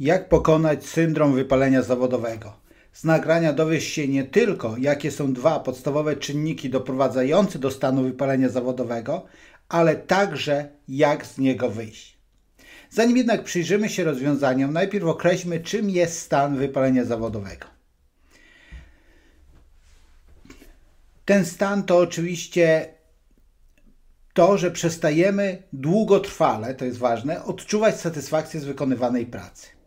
Jak pokonać syndrom wypalenia zawodowego? Z nagrania dowiesz się nie tylko, jakie są dwa podstawowe czynniki doprowadzające do stanu wypalenia zawodowego, ale także jak z niego wyjść. Zanim jednak przyjrzymy się rozwiązaniom, najpierw określmy, czym jest stan wypalenia zawodowego. Ten stan to oczywiście to, że przestajemy długotrwale, to jest ważne, odczuwać satysfakcję z wykonywanej pracy.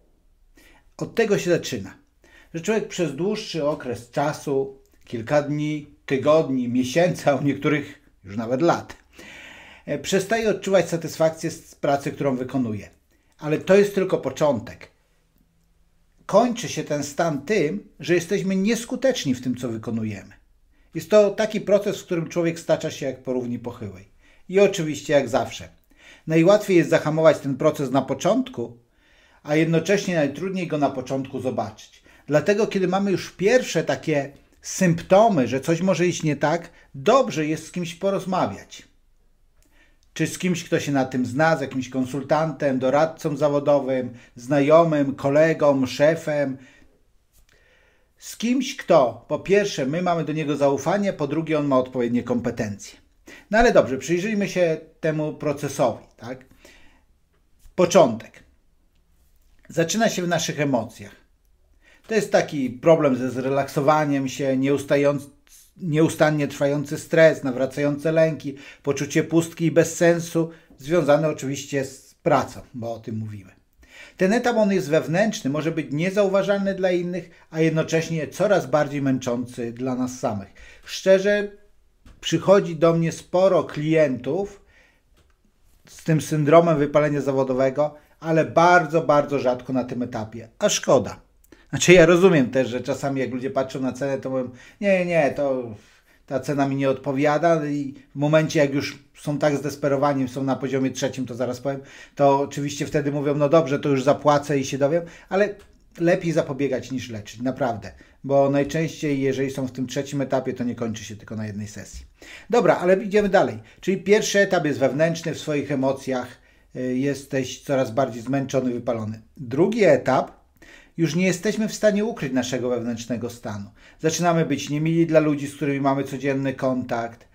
Od tego się zaczyna, że człowiek przez dłuższy okres czasu, kilka dni, tygodni, miesięcy, u niektórych już nawet lat, e, przestaje odczuwać satysfakcję z pracy, którą wykonuje. Ale to jest tylko początek. Kończy się ten stan tym, że jesteśmy nieskuteczni w tym, co wykonujemy. Jest to taki proces, w którym człowiek stacza się jak po równi pochyłej. I oczywiście jak zawsze. Najłatwiej jest zahamować ten proces na początku, a jednocześnie najtrudniej go na początku zobaczyć. Dlatego, kiedy mamy już pierwsze takie symptomy, że coś może iść nie tak, dobrze jest z kimś porozmawiać. Czy z kimś, kto się na tym zna, z jakimś konsultantem, doradcą zawodowym, znajomym, kolegą, szefem. Z kimś, kto po pierwsze my mamy do niego zaufanie, po drugie on ma odpowiednie kompetencje. No ale dobrze, przyjrzyjmy się temu procesowi. Tak? Początek. Zaczyna się w naszych emocjach. To jest taki problem ze zrelaksowaniem się, nieustannie trwający stres, nawracające lęki, poczucie pustki i bezsensu, związane oczywiście z pracą, bo o tym mówimy. Ten etap on jest wewnętrzny, może być niezauważalny dla innych, a jednocześnie coraz bardziej męczący dla nas samych. Szczerze przychodzi do mnie sporo klientów z tym syndromem wypalenia zawodowego, ale bardzo, bardzo rzadko na tym etapie. A szkoda. Znaczy ja rozumiem też, że czasami jak ludzie patrzą na cenę, to mówią, nie, nie, to ta cena mi nie odpowiada i w momencie jak już są tak zdesperowani, są na poziomie trzecim, to zaraz powiem, to oczywiście wtedy mówią, no dobrze, to już zapłacę i się dowiem, ale lepiej zapobiegać niż leczyć, naprawdę, bo najczęściej jeżeli są w tym trzecim etapie, to nie kończy się tylko na jednej sesji. Dobra, ale idziemy dalej. Czyli pierwszy etap jest wewnętrzny w swoich emocjach, jesteś coraz bardziej zmęczony, wypalony. Drugi etap już nie jesteśmy w stanie ukryć naszego wewnętrznego stanu. Zaczynamy być niemili dla ludzi, z którymi mamy codzienny kontakt.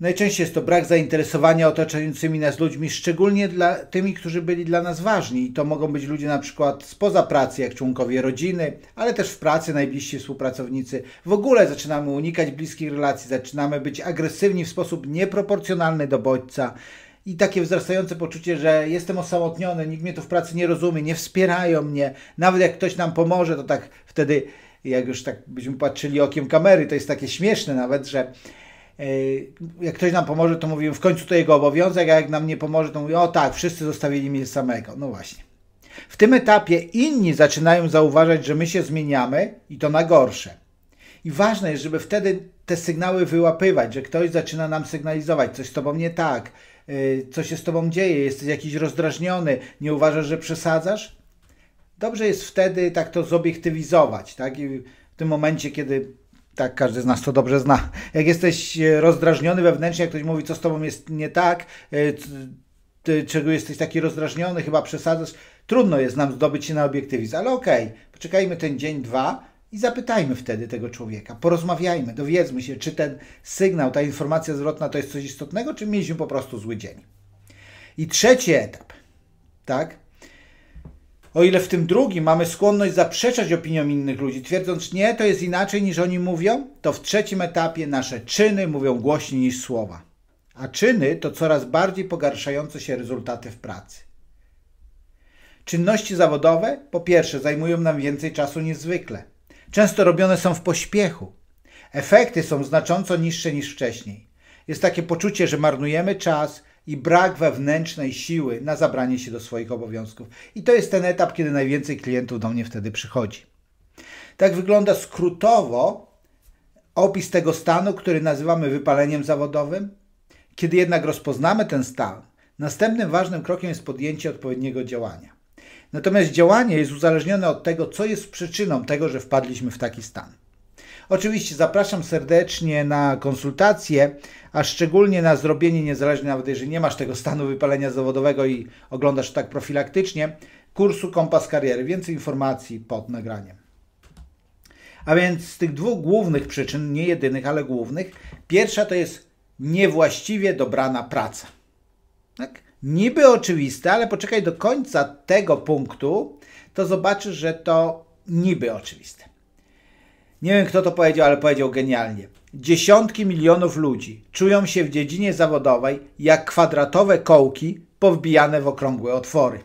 Najczęściej jest to brak zainteresowania otaczającymi nas ludźmi, szczególnie dla tymi, którzy byli dla nas ważni. I to mogą być ludzie na przykład spoza pracy, jak członkowie rodziny, ale też w pracy najbliżsi współpracownicy. W ogóle zaczynamy unikać bliskich relacji, zaczynamy być agresywni w sposób nieproporcjonalny do bodźca i takie wzrastające poczucie, że jestem osamotniony, nikt mnie tu w pracy nie rozumie, nie wspierają mnie. Nawet jak ktoś nam pomoże, to tak wtedy, jak już tak byśmy patrzyli okiem kamery, to jest takie śmieszne nawet, że e, jak ktoś nam pomoże, to mówimy w końcu to jego obowiązek, a jak nam nie pomoże, to mówimy, o tak, wszyscy zostawili mnie samego. No właśnie. W tym etapie inni zaczynają zauważać, że my się zmieniamy i to na gorsze. I ważne jest, żeby wtedy te sygnały wyłapywać, że ktoś zaczyna nam sygnalizować, coś z tobą nie tak, co się z tobą dzieje, jesteś jakiś rozdrażniony, nie uważasz, że przesadzasz? Dobrze jest wtedy tak to zobiektywizować, tak? I w tym momencie, kiedy tak każdy z nas to dobrze zna. Jak jesteś e, rozdrażniony wewnętrznie, jak ktoś mówi, co z tobą jest nie tak, e, ty, czego jesteś taki rozdrażniony, chyba przesadzasz, trudno jest nam zdobyć się na obiektywizm, ale okej, okay, poczekajmy ten dzień, dwa, i zapytajmy wtedy tego człowieka, porozmawiajmy, dowiedzmy się, czy ten sygnał, ta informacja zwrotna to jest coś istotnego, czy mieliśmy po prostu zły dzień. I trzeci etap, tak? O ile w tym drugim mamy skłonność zaprzeczać opiniom innych ludzi, twierdząc nie, to jest inaczej niż oni mówią, to w trzecim etapie nasze czyny mówią głośniej niż słowa. A czyny to coraz bardziej pogarszające się rezultaty w pracy. Czynności zawodowe, po pierwsze, zajmują nam więcej czasu niż zwykle. Często robione są w pośpiechu. Efekty są znacząco niższe niż wcześniej. Jest takie poczucie, że marnujemy czas i brak wewnętrznej siły na zabranie się do swoich obowiązków. I to jest ten etap, kiedy najwięcej klientów do mnie wtedy przychodzi. Tak wygląda skrótowo opis tego stanu, który nazywamy wypaleniem zawodowym. Kiedy jednak rozpoznamy ten stan, następnym ważnym krokiem jest podjęcie odpowiedniego działania. Natomiast działanie jest uzależnione od tego, co jest przyczyną tego, że wpadliśmy w taki stan. Oczywiście zapraszam serdecznie na konsultacje, a szczególnie na zrobienie niezależnie, nawet jeżeli nie masz tego stanu wypalenia zawodowego i oglądasz tak profilaktycznie, kursu Kompas Kariery. Więcej informacji pod nagraniem. A więc z tych dwóch głównych przyczyn, nie jedynych, ale głównych, pierwsza to jest niewłaściwie dobrana praca. Tak? Niby oczywiste, ale poczekaj do końca tego punktu, to zobaczysz, że to niby oczywiste. Nie wiem, kto to powiedział, ale powiedział genialnie. Dziesiątki milionów ludzi czują się w dziedzinie zawodowej jak kwadratowe kołki powbijane w okrągłe otwory.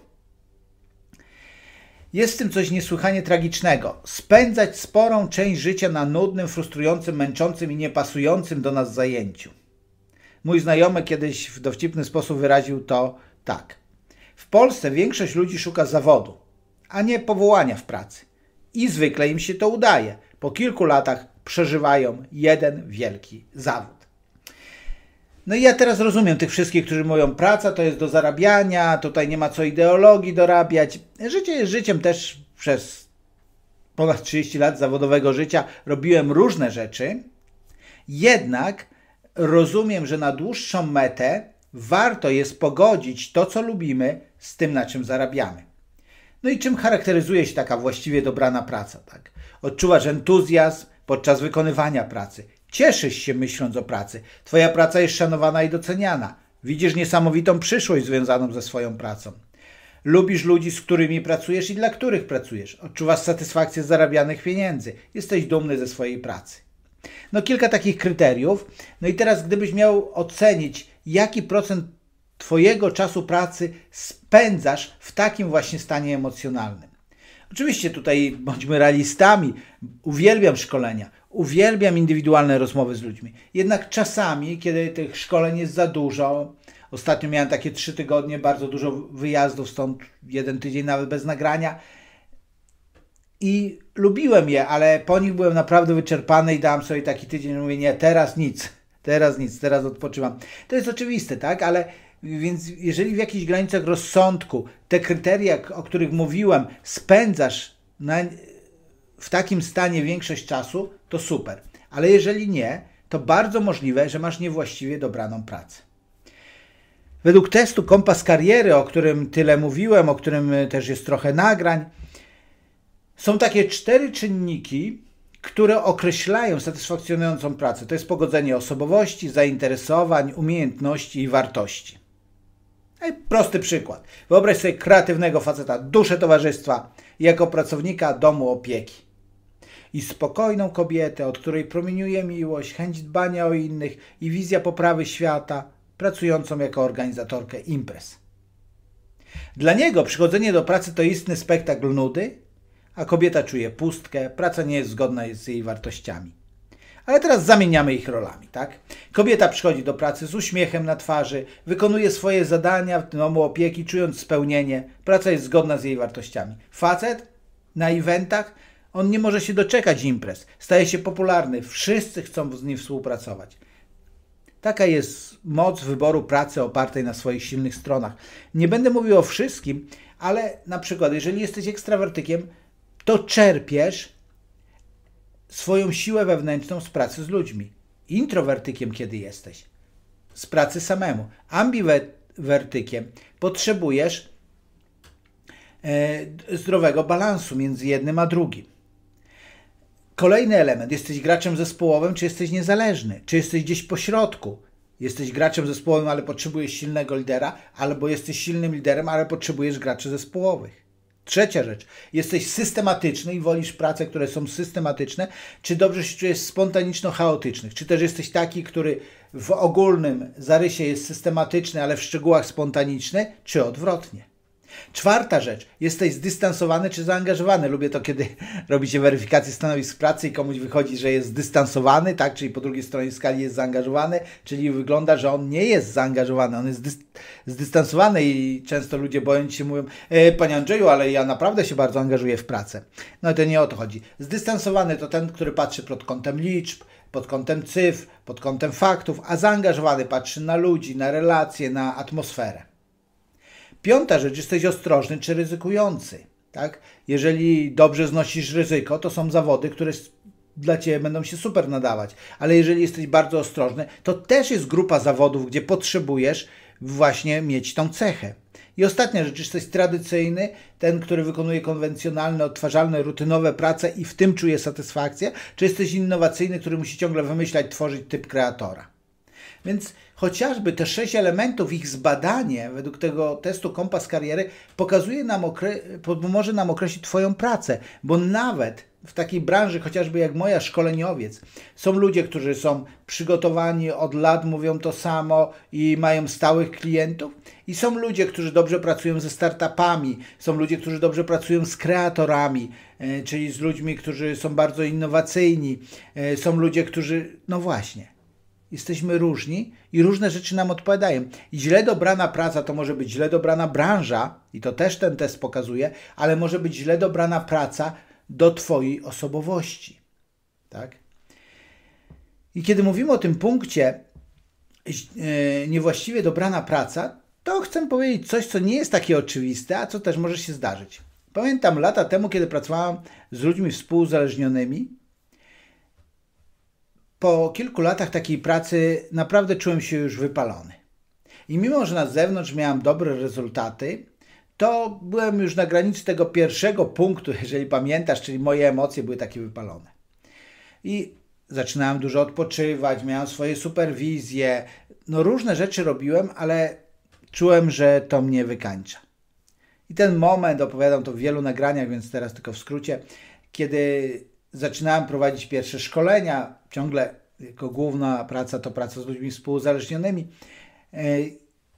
Jest w tym coś niesłychanie tragicznego. Spędzać sporą część życia na nudnym, frustrującym, męczącym i niepasującym do nas zajęciu. Mój znajomy kiedyś w dowcipny sposób wyraził to tak. W Polsce większość ludzi szuka zawodu, a nie powołania w pracy. I zwykle im się to udaje. Po kilku latach przeżywają jeden wielki zawód. No i ja teraz rozumiem tych wszystkich, którzy mówią, praca to jest do zarabiania, tutaj nie ma co ideologii dorabiać. Życie jest życiem też przez ponad 30 lat zawodowego życia robiłem różne rzeczy. Jednak rozumiem, że na dłuższą metę warto jest pogodzić to, co lubimy, z tym, na czym zarabiamy. No i czym charakteryzuje się taka właściwie dobrana praca? Tak? Odczuwasz entuzjazm podczas wykonywania pracy. Cieszysz się myśląc o pracy. Twoja praca jest szanowana i doceniana. Widzisz niesamowitą przyszłość związaną ze swoją pracą. Lubisz ludzi, z którymi pracujesz i dla których pracujesz. Odczuwasz satysfakcję z zarabianych pieniędzy. Jesteś dumny ze swojej pracy. No kilka takich kryteriów. No i teraz gdybyś miał ocenić, jaki procent Twojego czasu pracy spędzasz w takim właśnie stanie emocjonalnym. Oczywiście tutaj bądźmy realistami. Uwielbiam szkolenia, uwielbiam indywidualne rozmowy z ludźmi. Jednak czasami, kiedy tych szkoleń jest za dużo, ostatnio miałem takie trzy tygodnie, bardzo dużo wyjazdów, stąd jeden tydzień nawet bez nagrania. I lubiłem je, ale po nich byłem naprawdę wyczerpany i dałem sobie taki tydzień, mówię, nie, teraz nic, teraz nic, teraz odpoczywam. To jest oczywiste, tak? Ale więc jeżeli w jakichś granicach rozsądku te kryteria, o których mówiłem, spędzasz na, w takim stanie większość czasu, to super. Ale jeżeli nie, to bardzo możliwe, że masz niewłaściwie dobraną pracę. Według testu Kompas Kariery, o którym tyle mówiłem, o którym też jest trochę nagrań, są takie cztery czynniki, które określają satysfakcjonującą pracę. To jest pogodzenie osobowości, zainteresowań, umiejętności i wartości. Prosty przykład. Wyobraź sobie kreatywnego faceta, duszę towarzystwa, jako pracownika domu opieki. I spokojną kobietę, od której promieniuje miłość, chęć dbania o innych i wizja poprawy świata, pracującą jako organizatorkę imprez. Dla niego przychodzenie do pracy to istny spektakl nudy, a kobieta czuje pustkę, praca nie jest zgodna z jej wartościami. Ale teraz zamieniamy ich rolami, tak? Kobieta przychodzi do pracy z uśmiechem na twarzy, wykonuje swoje zadania w domu opieki, czując spełnienie. Praca jest zgodna z jej wartościami. Facet na eventach, on nie może się doczekać imprez. Staje się popularny, wszyscy chcą z nim współpracować. Taka jest moc wyboru pracy opartej na swoich silnych stronach. Nie będę mówił o wszystkim, ale na przykład, jeżeli jesteś ekstrawertykiem, to czerpiesz swoją siłę wewnętrzną z pracy z ludźmi. Introwertykiem, kiedy jesteś, z pracy samemu. Ambiwertykiem potrzebujesz e, zdrowego balansu między jednym a drugim. Kolejny element. Jesteś graczem zespołowym, czy jesteś niezależny? Czy jesteś gdzieś po środku? Jesteś graczem zespołowym, ale potrzebujesz silnego lidera, albo jesteś silnym liderem, ale potrzebujesz graczy zespołowych. Trzecia rzecz, jesteś systematyczny i wolisz prace, które są systematyczne, czy dobrze się czujesz spontaniczno-chaotycznych, czy też jesteś taki, który w ogólnym zarysie jest systematyczny, ale w szczegółach spontaniczny, czy odwrotnie. Czwarta rzecz, jesteś zdystansowany czy zaangażowany. Lubię to, kiedy robi się weryfikację stanowisk pracy i komuś wychodzi, że jest zdystansowany, tak, czyli po drugiej stronie skali jest zaangażowany, czyli wygląda, że on nie jest zaangażowany, on jest zdystansowany i często ludzie bojąc się mówią, e, panie Andrzeju, ale ja naprawdę się bardzo angażuję w pracę. No to nie o to chodzi. Zdystansowany to ten, który patrzy pod kątem liczb, pod kątem cyfr, pod kątem faktów, a zaangażowany patrzy na ludzi, na relacje, na atmosferę. Piąta rzecz, jesteś ostrożny czy ryzykujący. Tak? Jeżeli dobrze znosisz ryzyko, to są zawody, które dla Ciebie będą się super nadawać. Ale jeżeli jesteś bardzo ostrożny, to też jest grupa zawodów, gdzie potrzebujesz właśnie mieć tą cechę. I ostatnia rzecz, jesteś tradycyjny, ten, który wykonuje konwencjonalne, odtwarzalne, rutynowe prace i w tym czuje satysfakcję, czy jesteś innowacyjny, który musi ciągle wymyślać, tworzyć typ kreatora. Więc chociażby te sześć elementów, ich zbadanie według tego testu Kompas Kariery pokazuje nam, pomoże nam określić Twoją pracę, bo nawet w takiej branży, chociażby jak moja, szkoleniowiec, są ludzie, którzy są przygotowani od lat, mówią to samo i mają stałych klientów, i są ludzie, którzy dobrze pracują ze startupami, są ludzie, którzy dobrze pracują z kreatorami, e, czyli z ludźmi, którzy są bardzo innowacyjni, e, są ludzie, którzy, no właśnie, jesteśmy różni i różne rzeczy nam odpowiadają. I źle dobrana praca to może być źle dobrana branża, i to też ten test pokazuje, ale może być źle dobrana praca do Twojej osobowości. Tak? I kiedy mówimy o tym punkcie, e, niewłaściwie dobrana praca, to chcę powiedzieć coś, co nie jest takie oczywiste, a co też może się zdarzyć. Pamiętam lata temu, kiedy pracowałam z ludźmi współzależnionymi, po kilku latach takiej pracy naprawdę czułem się już wypalony. I mimo, że na zewnątrz miałem dobre rezultaty, to byłem już na granicy tego pierwszego punktu, jeżeli pamiętasz, czyli moje emocje były takie wypalone. I zaczynałem dużo odpoczywać, miałem swoje superwizje, no różne rzeczy robiłem, ale czułem, że to mnie wykańcza. I ten moment, opowiadam to w wielu nagraniach, więc teraz tylko w skrócie, kiedy zaczynałem prowadzić pierwsze szkolenia, ciągle jako główna praca to praca z ludźmi współuzależnionymi. E,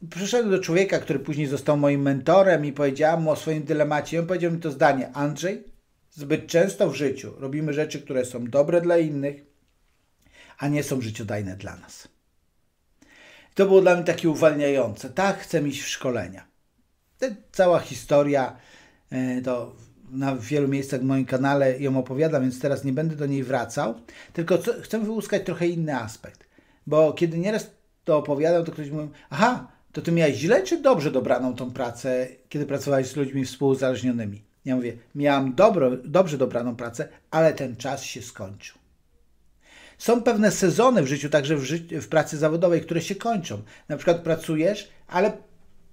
przyszedłem do człowieka, który później został moim mentorem i powiedziałem mu o swoim dylemacie. I on powiedział mi to zdanie: Andrzej, zbyt często w życiu robimy rzeczy, które są dobre dla innych, a nie są życiodajne dla nas. I to było dla mnie takie uwalniające. Tak, chcę iść w szkolenia. Cała historia e, to na wielu miejscach w moim kanale ją opowiadam, więc teraz nie będę do niej wracał, tylko co, chcę wyłuskać trochę inny aspekt. Bo kiedy nieraz to opowiadam, to ktoś mówi, aha, to ty miałeś źle czy dobrze dobraną tą pracę, kiedy pracowałeś z ludźmi współuzależnionymi? Ja mówię, miałam dobro, dobrze dobraną pracę, ale ten czas się skończył. Są pewne sezony w życiu, także w, ży w pracy zawodowej, które się kończą. Na przykład pracujesz, ale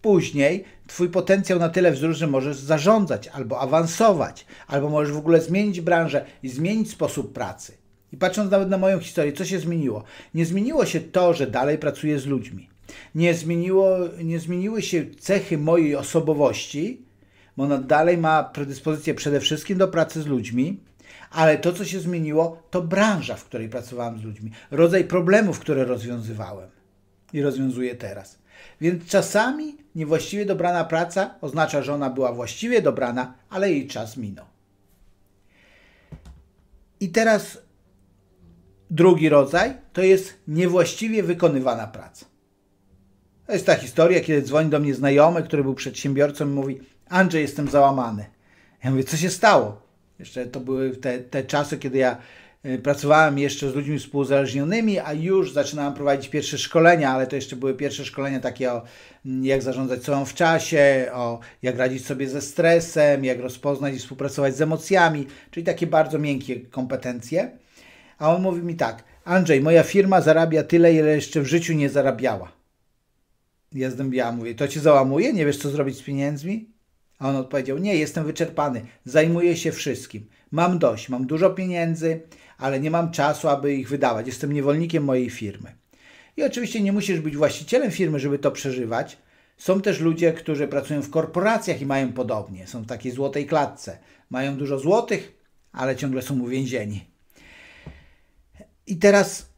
później Twój potencjał na tyle wzrósł, że możesz zarządzać albo awansować, albo możesz w ogóle zmienić branżę i zmienić sposób pracy. I patrząc nawet na moją historię, co się zmieniło? Nie zmieniło się to, że dalej pracuję z ludźmi. Nie, zmieniło, nie zmieniły się cechy mojej osobowości, bo ona dalej ma predyspozycję przede wszystkim do pracy z ludźmi, ale to, co się zmieniło, to branża, w której pracowałem z ludźmi, rodzaj problemów, które rozwiązywałem i rozwiązuję teraz. Więc czasami niewłaściwie dobrana praca oznacza, że ona była właściwie dobrana, ale jej czas minął. I teraz drugi rodzaj to jest niewłaściwie wykonywana praca. To jest ta historia, kiedy dzwoni do mnie znajomy, który był przedsiębiorcą i mówi: Andrzej, jestem załamany. Ja mówię: Co się stało? Jeszcze to były te, te czasy, kiedy ja pracowałem jeszcze z ludźmi współzależnionymi, a już zaczynałem prowadzić pierwsze szkolenia, ale to jeszcze były pierwsze szkolenia takie o mm, jak zarządzać sobą w czasie, o jak radzić sobie ze stresem, jak rozpoznać i współpracować z emocjami, czyli takie bardzo miękkie kompetencje. A on mówi mi tak, Andrzej, moja firma zarabia tyle, ile jeszcze w życiu nie zarabiała. Ja zdębiałam, mówię, to cię załamuje? Nie wiesz, co zrobić z pieniędzmi? A on odpowiedział, nie, jestem wyczerpany, zajmuję się wszystkim. Mam dość, mam dużo pieniędzy, ale nie mam czasu, aby ich wydawać. Jestem niewolnikiem mojej firmy. I oczywiście nie musisz być właścicielem firmy, żeby to przeżywać. Są też ludzie, którzy pracują w korporacjach i mają podobnie. Są w takiej złotej klatce. Mają dużo złotych, ale ciągle są uwięzieni. I teraz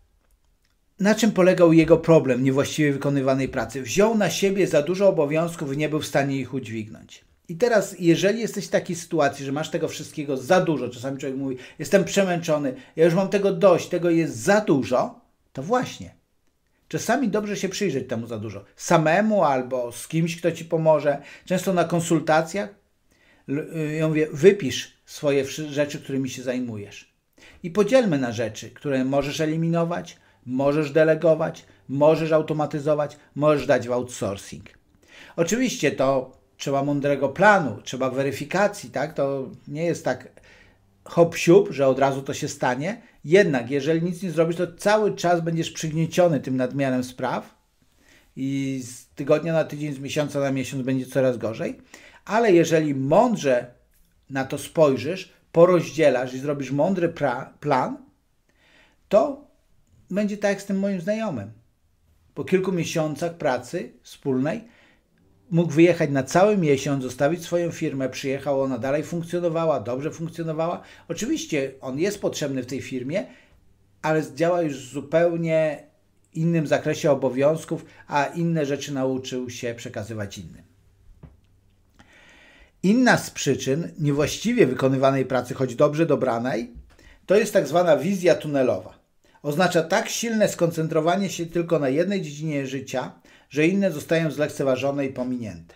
na czym polegał jego problem niewłaściwie wykonywanej pracy? Wziął na siebie za dużo obowiązków i nie był w stanie ich udźwignąć. I teraz, jeżeli jesteś w takiej sytuacji, że masz tego wszystkiego za dużo, czasami człowiek mówi, jestem przemęczony, ja już mam tego dość, tego jest za dużo, to właśnie. Czasami dobrze się przyjrzeć temu za dużo. Samemu albo z kimś, kto ci pomoże. Często na konsultacjach y, ja mówię, wypisz swoje rzeczy, którymi się zajmujesz. I podzielmy na rzeczy, które możesz eliminować, możesz delegować, możesz automatyzować, możesz dać w outsourcing. Oczywiście to trzeba mądrego planu, trzeba weryfikacji, tak? To nie jest tak hop siup, że od razu to się stanie. Jednak, jeżeli nic nie zrobisz, to cały czas będziesz przygnieciony tym nadmiarem spraw i z tygodnia na tydzień, z miesiąca na miesiąc będzie coraz gorzej, ale jeżeli mądrze na to spojrzysz, porozdzielasz i zrobisz mądry plan, to będzie tak jak z tym moim znajomym. Po kilku miesiącach pracy wspólnej mógł wyjechać na cały miesiąc, zostawić swoją firmę, przyjechał, ona dalej funkcjonowała, dobrze funkcjonowała. Oczywiście on jest potrzebny w tej firmie, ale działa już w zupełnie innym zakresie obowiązków, a inne rzeczy nauczył się przekazywać innym. Inna z przyczyn niewłaściwie wykonywanej pracy, choć dobrze dobranej, to jest tak zwana wizja tunelowa. Oznacza tak silne skoncentrowanie się tylko na jednej dziedzinie życia, że inne zostają zlekceważone i pominięte.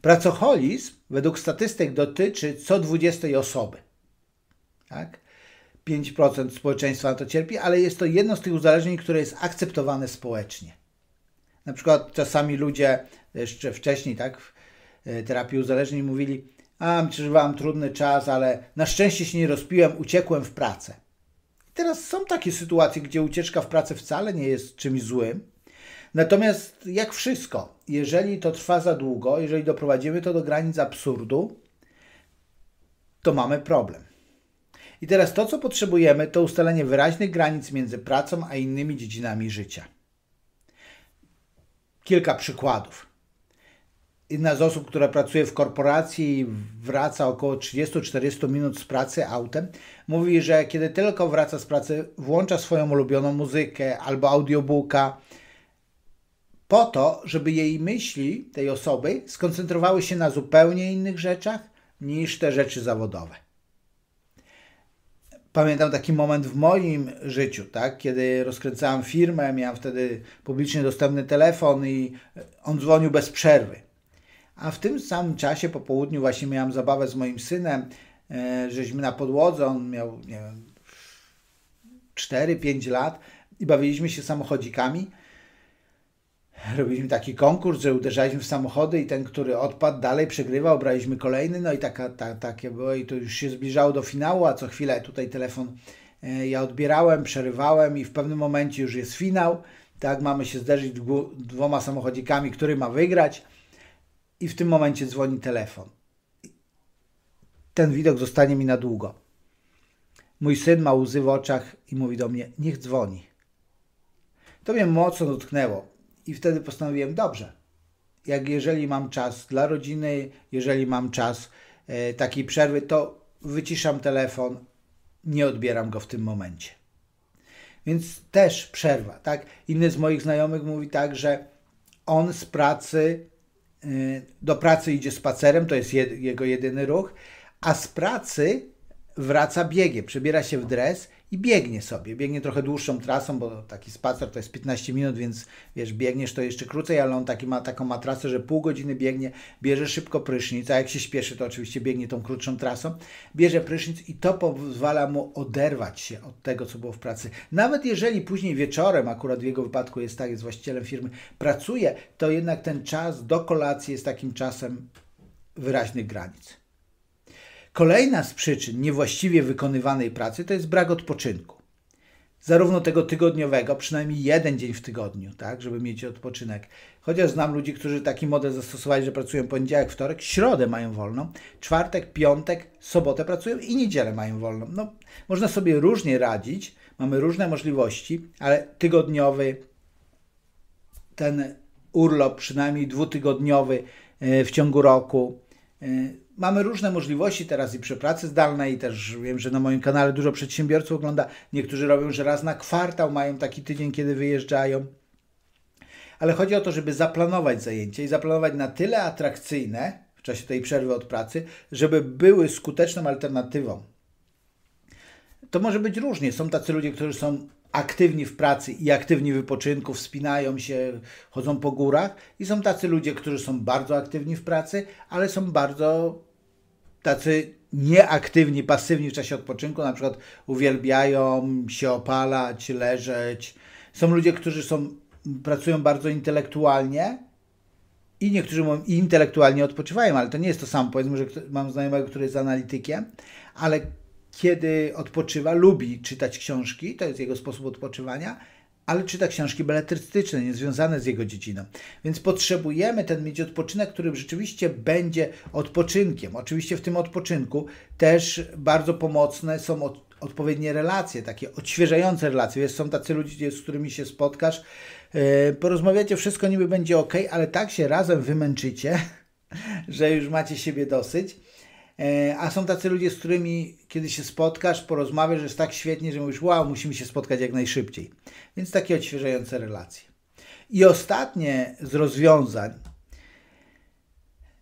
Pracoholizm według statystyk dotyczy co 20 osoby. Tak? 5% społeczeństwa na to cierpi, ale jest to jedno z tych uzależnień, które jest akceptowane społecznie. Na przykład czasami ludzie jeszcze wcześniej, tak, w e, terapii uzależnień mówili, a przeżywałem trudny czas, ale na szczęście się nie rozpiłem, uciekłem w pracę. I teraz są takie sytuacje, gdzie ucieczka w pracę wcale nie jest czymś złym, Natomiast jak wszystko, jeżeli to trwa za długo, jeżeli doprowadzimy to do granic absurdu, to mamy problem. I teraz to, co potrzebujemy, to ustalenie wyraźnych granic między pracą a innymi dziedzinami życia. Kilka przykładów. Jedna z osób, która pracuje w korporacji i wraca około 30-40 minut z pracy autem, mówi, że kiedy tylko wraca z pracy, włącza swoją ulubioną muzykę albo audiobooka, po to, żeby jej myśli, tej osoby, skoncentrowały się na zupełnie innych rzeczach niż te rzeczy zawodowe. Pamiętam taki moment w moim życiu, tak, kiedy rozkręcałem firmę, miałem wtedy publicznie dostępny telefon i on dzwonił bez przerwy. A w tym samym czasie po południu właśnie miałem zabawę z moim synem, e, żeśmy na podłodze, on miał nie wiem, 4-5 lat i bawiliśmy się samochodzikami robiliśmy taki konkurs, że uderzaliśmy w samochody i ten, który odpadł, dalej przegrywał, braliśmy kolejny, no i taka, ta, takie było i to już się zbliżało do finału, a co chwilę tutaj telefon e, ja odbierałem, przerywałem i w pewnym momencie już jest finał, tak, mamy się zderzyć dwoma samochodzikami, który ma wygrać i w tym momencie dzwoni telefon. Ten widok zostanie mi na długo. Mój syn ma łzy w oczach i mówi do mnie, niech dzwoni. To mnie mocno dotknęło i wtedy postanowiłem, dobrze, jak jeżeli mam czas dla rodziny, jeżeli mam czas e, takiej przerwy, to wyciszam telefon, nie odbieram go w tym momencie. Więc też przerwa, tak? Inny z moich znajomych mówi tak, że on z pracy e, do pracy idzie spacerem, to jest jego jedyny ruch, a z pracy wraca biegiem, przebiera się w dres i biegnie sobie. Biegnie trochę dłuższą trasą, bo taki spacer to jest 15 minut, więc wiesz, biegniesz to jeszcze krócej, ale on taki ma taką ma trasę, że pół godziny biegnie, bierze szybko prysznic, a jak się śpieszy, to oczywiście biegnie tą krótszą trasą, bierze prysznic i to pozwala mu oderwać się od tego, co było w pracy. Nawet jeżeli później wieczorem, akurat w jego wypadku jest tak, jest właścicielem firmy, pracuje, to jednak ten czas do kolacji jest takim czasem wyraźnych granic. Kolejna z przyczyn niewłaściwie wykonywanej pracy to jest brak odpoczynku. Zarówno tego tygodniowego, przynajmniej jeden dzień w tygodniu, tak, żeby mieć odpoczynek. Chociaż znam ludzi, którzy taki model zastosowali, że pracują poniedziałek, wtorek, środę mają wolną, czwartek, piątek, sobotę pracują i niedzielę mają wolną. No, można sobie różnie radzić, mamy różne możliwości, ale tygodniowy, ten urlop, przynajmniej dwutygodniowy e, w ciągu roku, e, mamy różne możliwości teraz i przy pracy zdalnej, też wiem, że na moim kanale dużo przedsiębiorców ogląda. Niektórzy robią, że raz na kwartał mają taki tydzień, kiedy wyjeżdżają. Ale chodzi o to, żeby zaplanować zajęcia i zaplanować na tyle atrakcyjne w czasie tej przerwy od pracy, żeby były skuteczną alternatywą. To może być różnie. Są tacy ludzie, którzy są aktywni w pracy i aktywni w wypoczynku, wspinają się, chodzą po górach i są tacy ludzie, którzy są bardzo aktywni w pracy, ale są bardzo tacy nieaktywni, pasywni w czasie odpoczynku, na przykład uwielbiają się opalać, leżeć. Są ludzie, którzy są, pracują bardzo intelektualnie i niektórzy mówią, i intelektualnie odpoczywają, ale to nie jest to samo. Powiedzmy, że mam znajomego, który jest analitykiem, ale kiedy odpoczywa, lubi czytać książki, to jest jego sposób odpoczywania, ale czyta książki beletrystyczne, niezwiązane z jego dziedziną. Więc potrzebujemy ten mieć odpoczynek, który rzeczywiście będzie odpoczynkiem. Oczywiście w tym odpoczynku też bardzo pomocne są od, odpowiednie relacje, takie odświeżające relacje. Wiesz, są tacy ludzie, z którymi się spotkasz, yy, porozmawiacie, wszystko niby będzie ok, ale tak się razem wymęczycie, że już macie siebie dosyć. E, a są tacy ludzie, z którymi kiedy się spotkasz, porozmawiasz, że jest tak świetnie, że mówisz, wow, musimy się spotkać jak najszybciej. Więc takie odświeżające relacje. I ostatnie z rozwiązań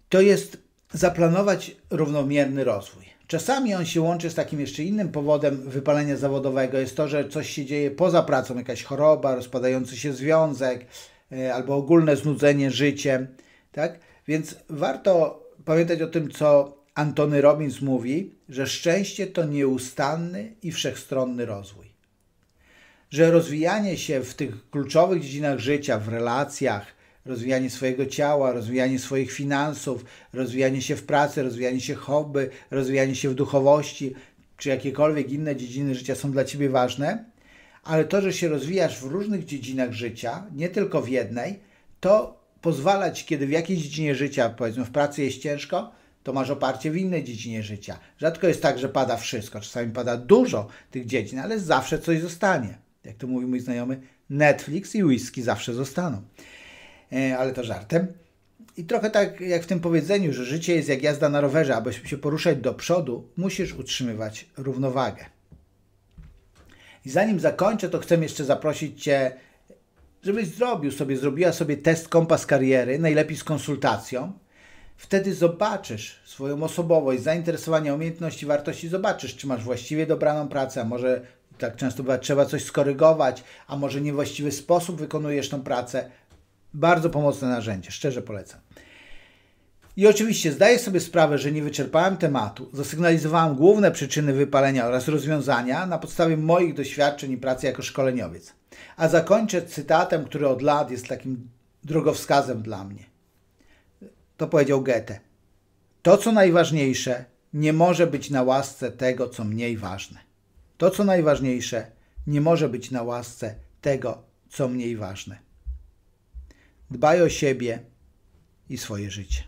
to jest zaplanować równomierny rozwój. Czasami on się łączy z takim jeszcze innym powodem wypalenia zawodowego. Jest to, że coś się dzieje poza pracą, jakaś choroba, rozpadający się związek e, albo ogólne znudzenie życiem. Tak? Więc warto pamiętać o tym, co Antony Robbins mówi, że szczęście to nieustanny i wszechstronny rozwój. Że rozwijanie się w tych kluczowych dziedzinach życia, w relacjach, rozwijanie swojego ciała, rozwijanie swoich finansów, rozwijanie się w pracy, rozwijanie się hobby, rozwijanie się w duchowości, czy jakiekolwiek inne dziedziny życia są dla Ciebie ważne, ale to, że się rozwijasz w różnych dziedzinach życia, nie tylko w jednej, to pozwala Ci, kiedy w jakiejś dziedzinie życia, powiedzmy w pracy jest ciężko, to masz oparcie w innej dziedzinie życia. Rzadko jest tak, że pada wszystko, czasami pada dużo tych dziedzin, ale zawsze coś zostanie. Jak to mówi mój znajomy, Netflix i whisky zawsze zostaną. E, ale to żartem. I trochę tak jak w tym powiedzeniu, że życie jest jak jazda na rowerze, aby się poruszać do przodu, musisz utrzymywać równowagę. I zanim zakończę, to chcę jeszcze zaprosić Cię, żebyś zrobił sobie, zrobiła sobie test kompas kariery, najlepiej z konsultacją Wtedy zobaczysz swoją osobowość, zainteresowania, umiejętności, wartości, zobaczysz, czy masz właściwie dobraną pracę, a może tak często bywa, trzeba coś skorygować, a może niewłaściwy sposób wykonujesz tą pracę. Bardzo pomocne narzędzie, szczerze polecam. I oczywiście zdaję sobie sprawę, że nie wyczerpałem tematu, zasygnalizowałem główne przyczyny wypalenia oraz rozwiązania na podstawie moich doświadczeń i pracy jako szkoleniowiec. A zakończę cytatem, który od lat jest takim drogowskazem dla mnie. To powiedział Goethe. To, co najważniejsze, nie może być na łasce tego, co mniej ważne. To, co najważniejsze, nie może być na łasce tego, co mniej ważne. Dbaj o siebie i swoje życie.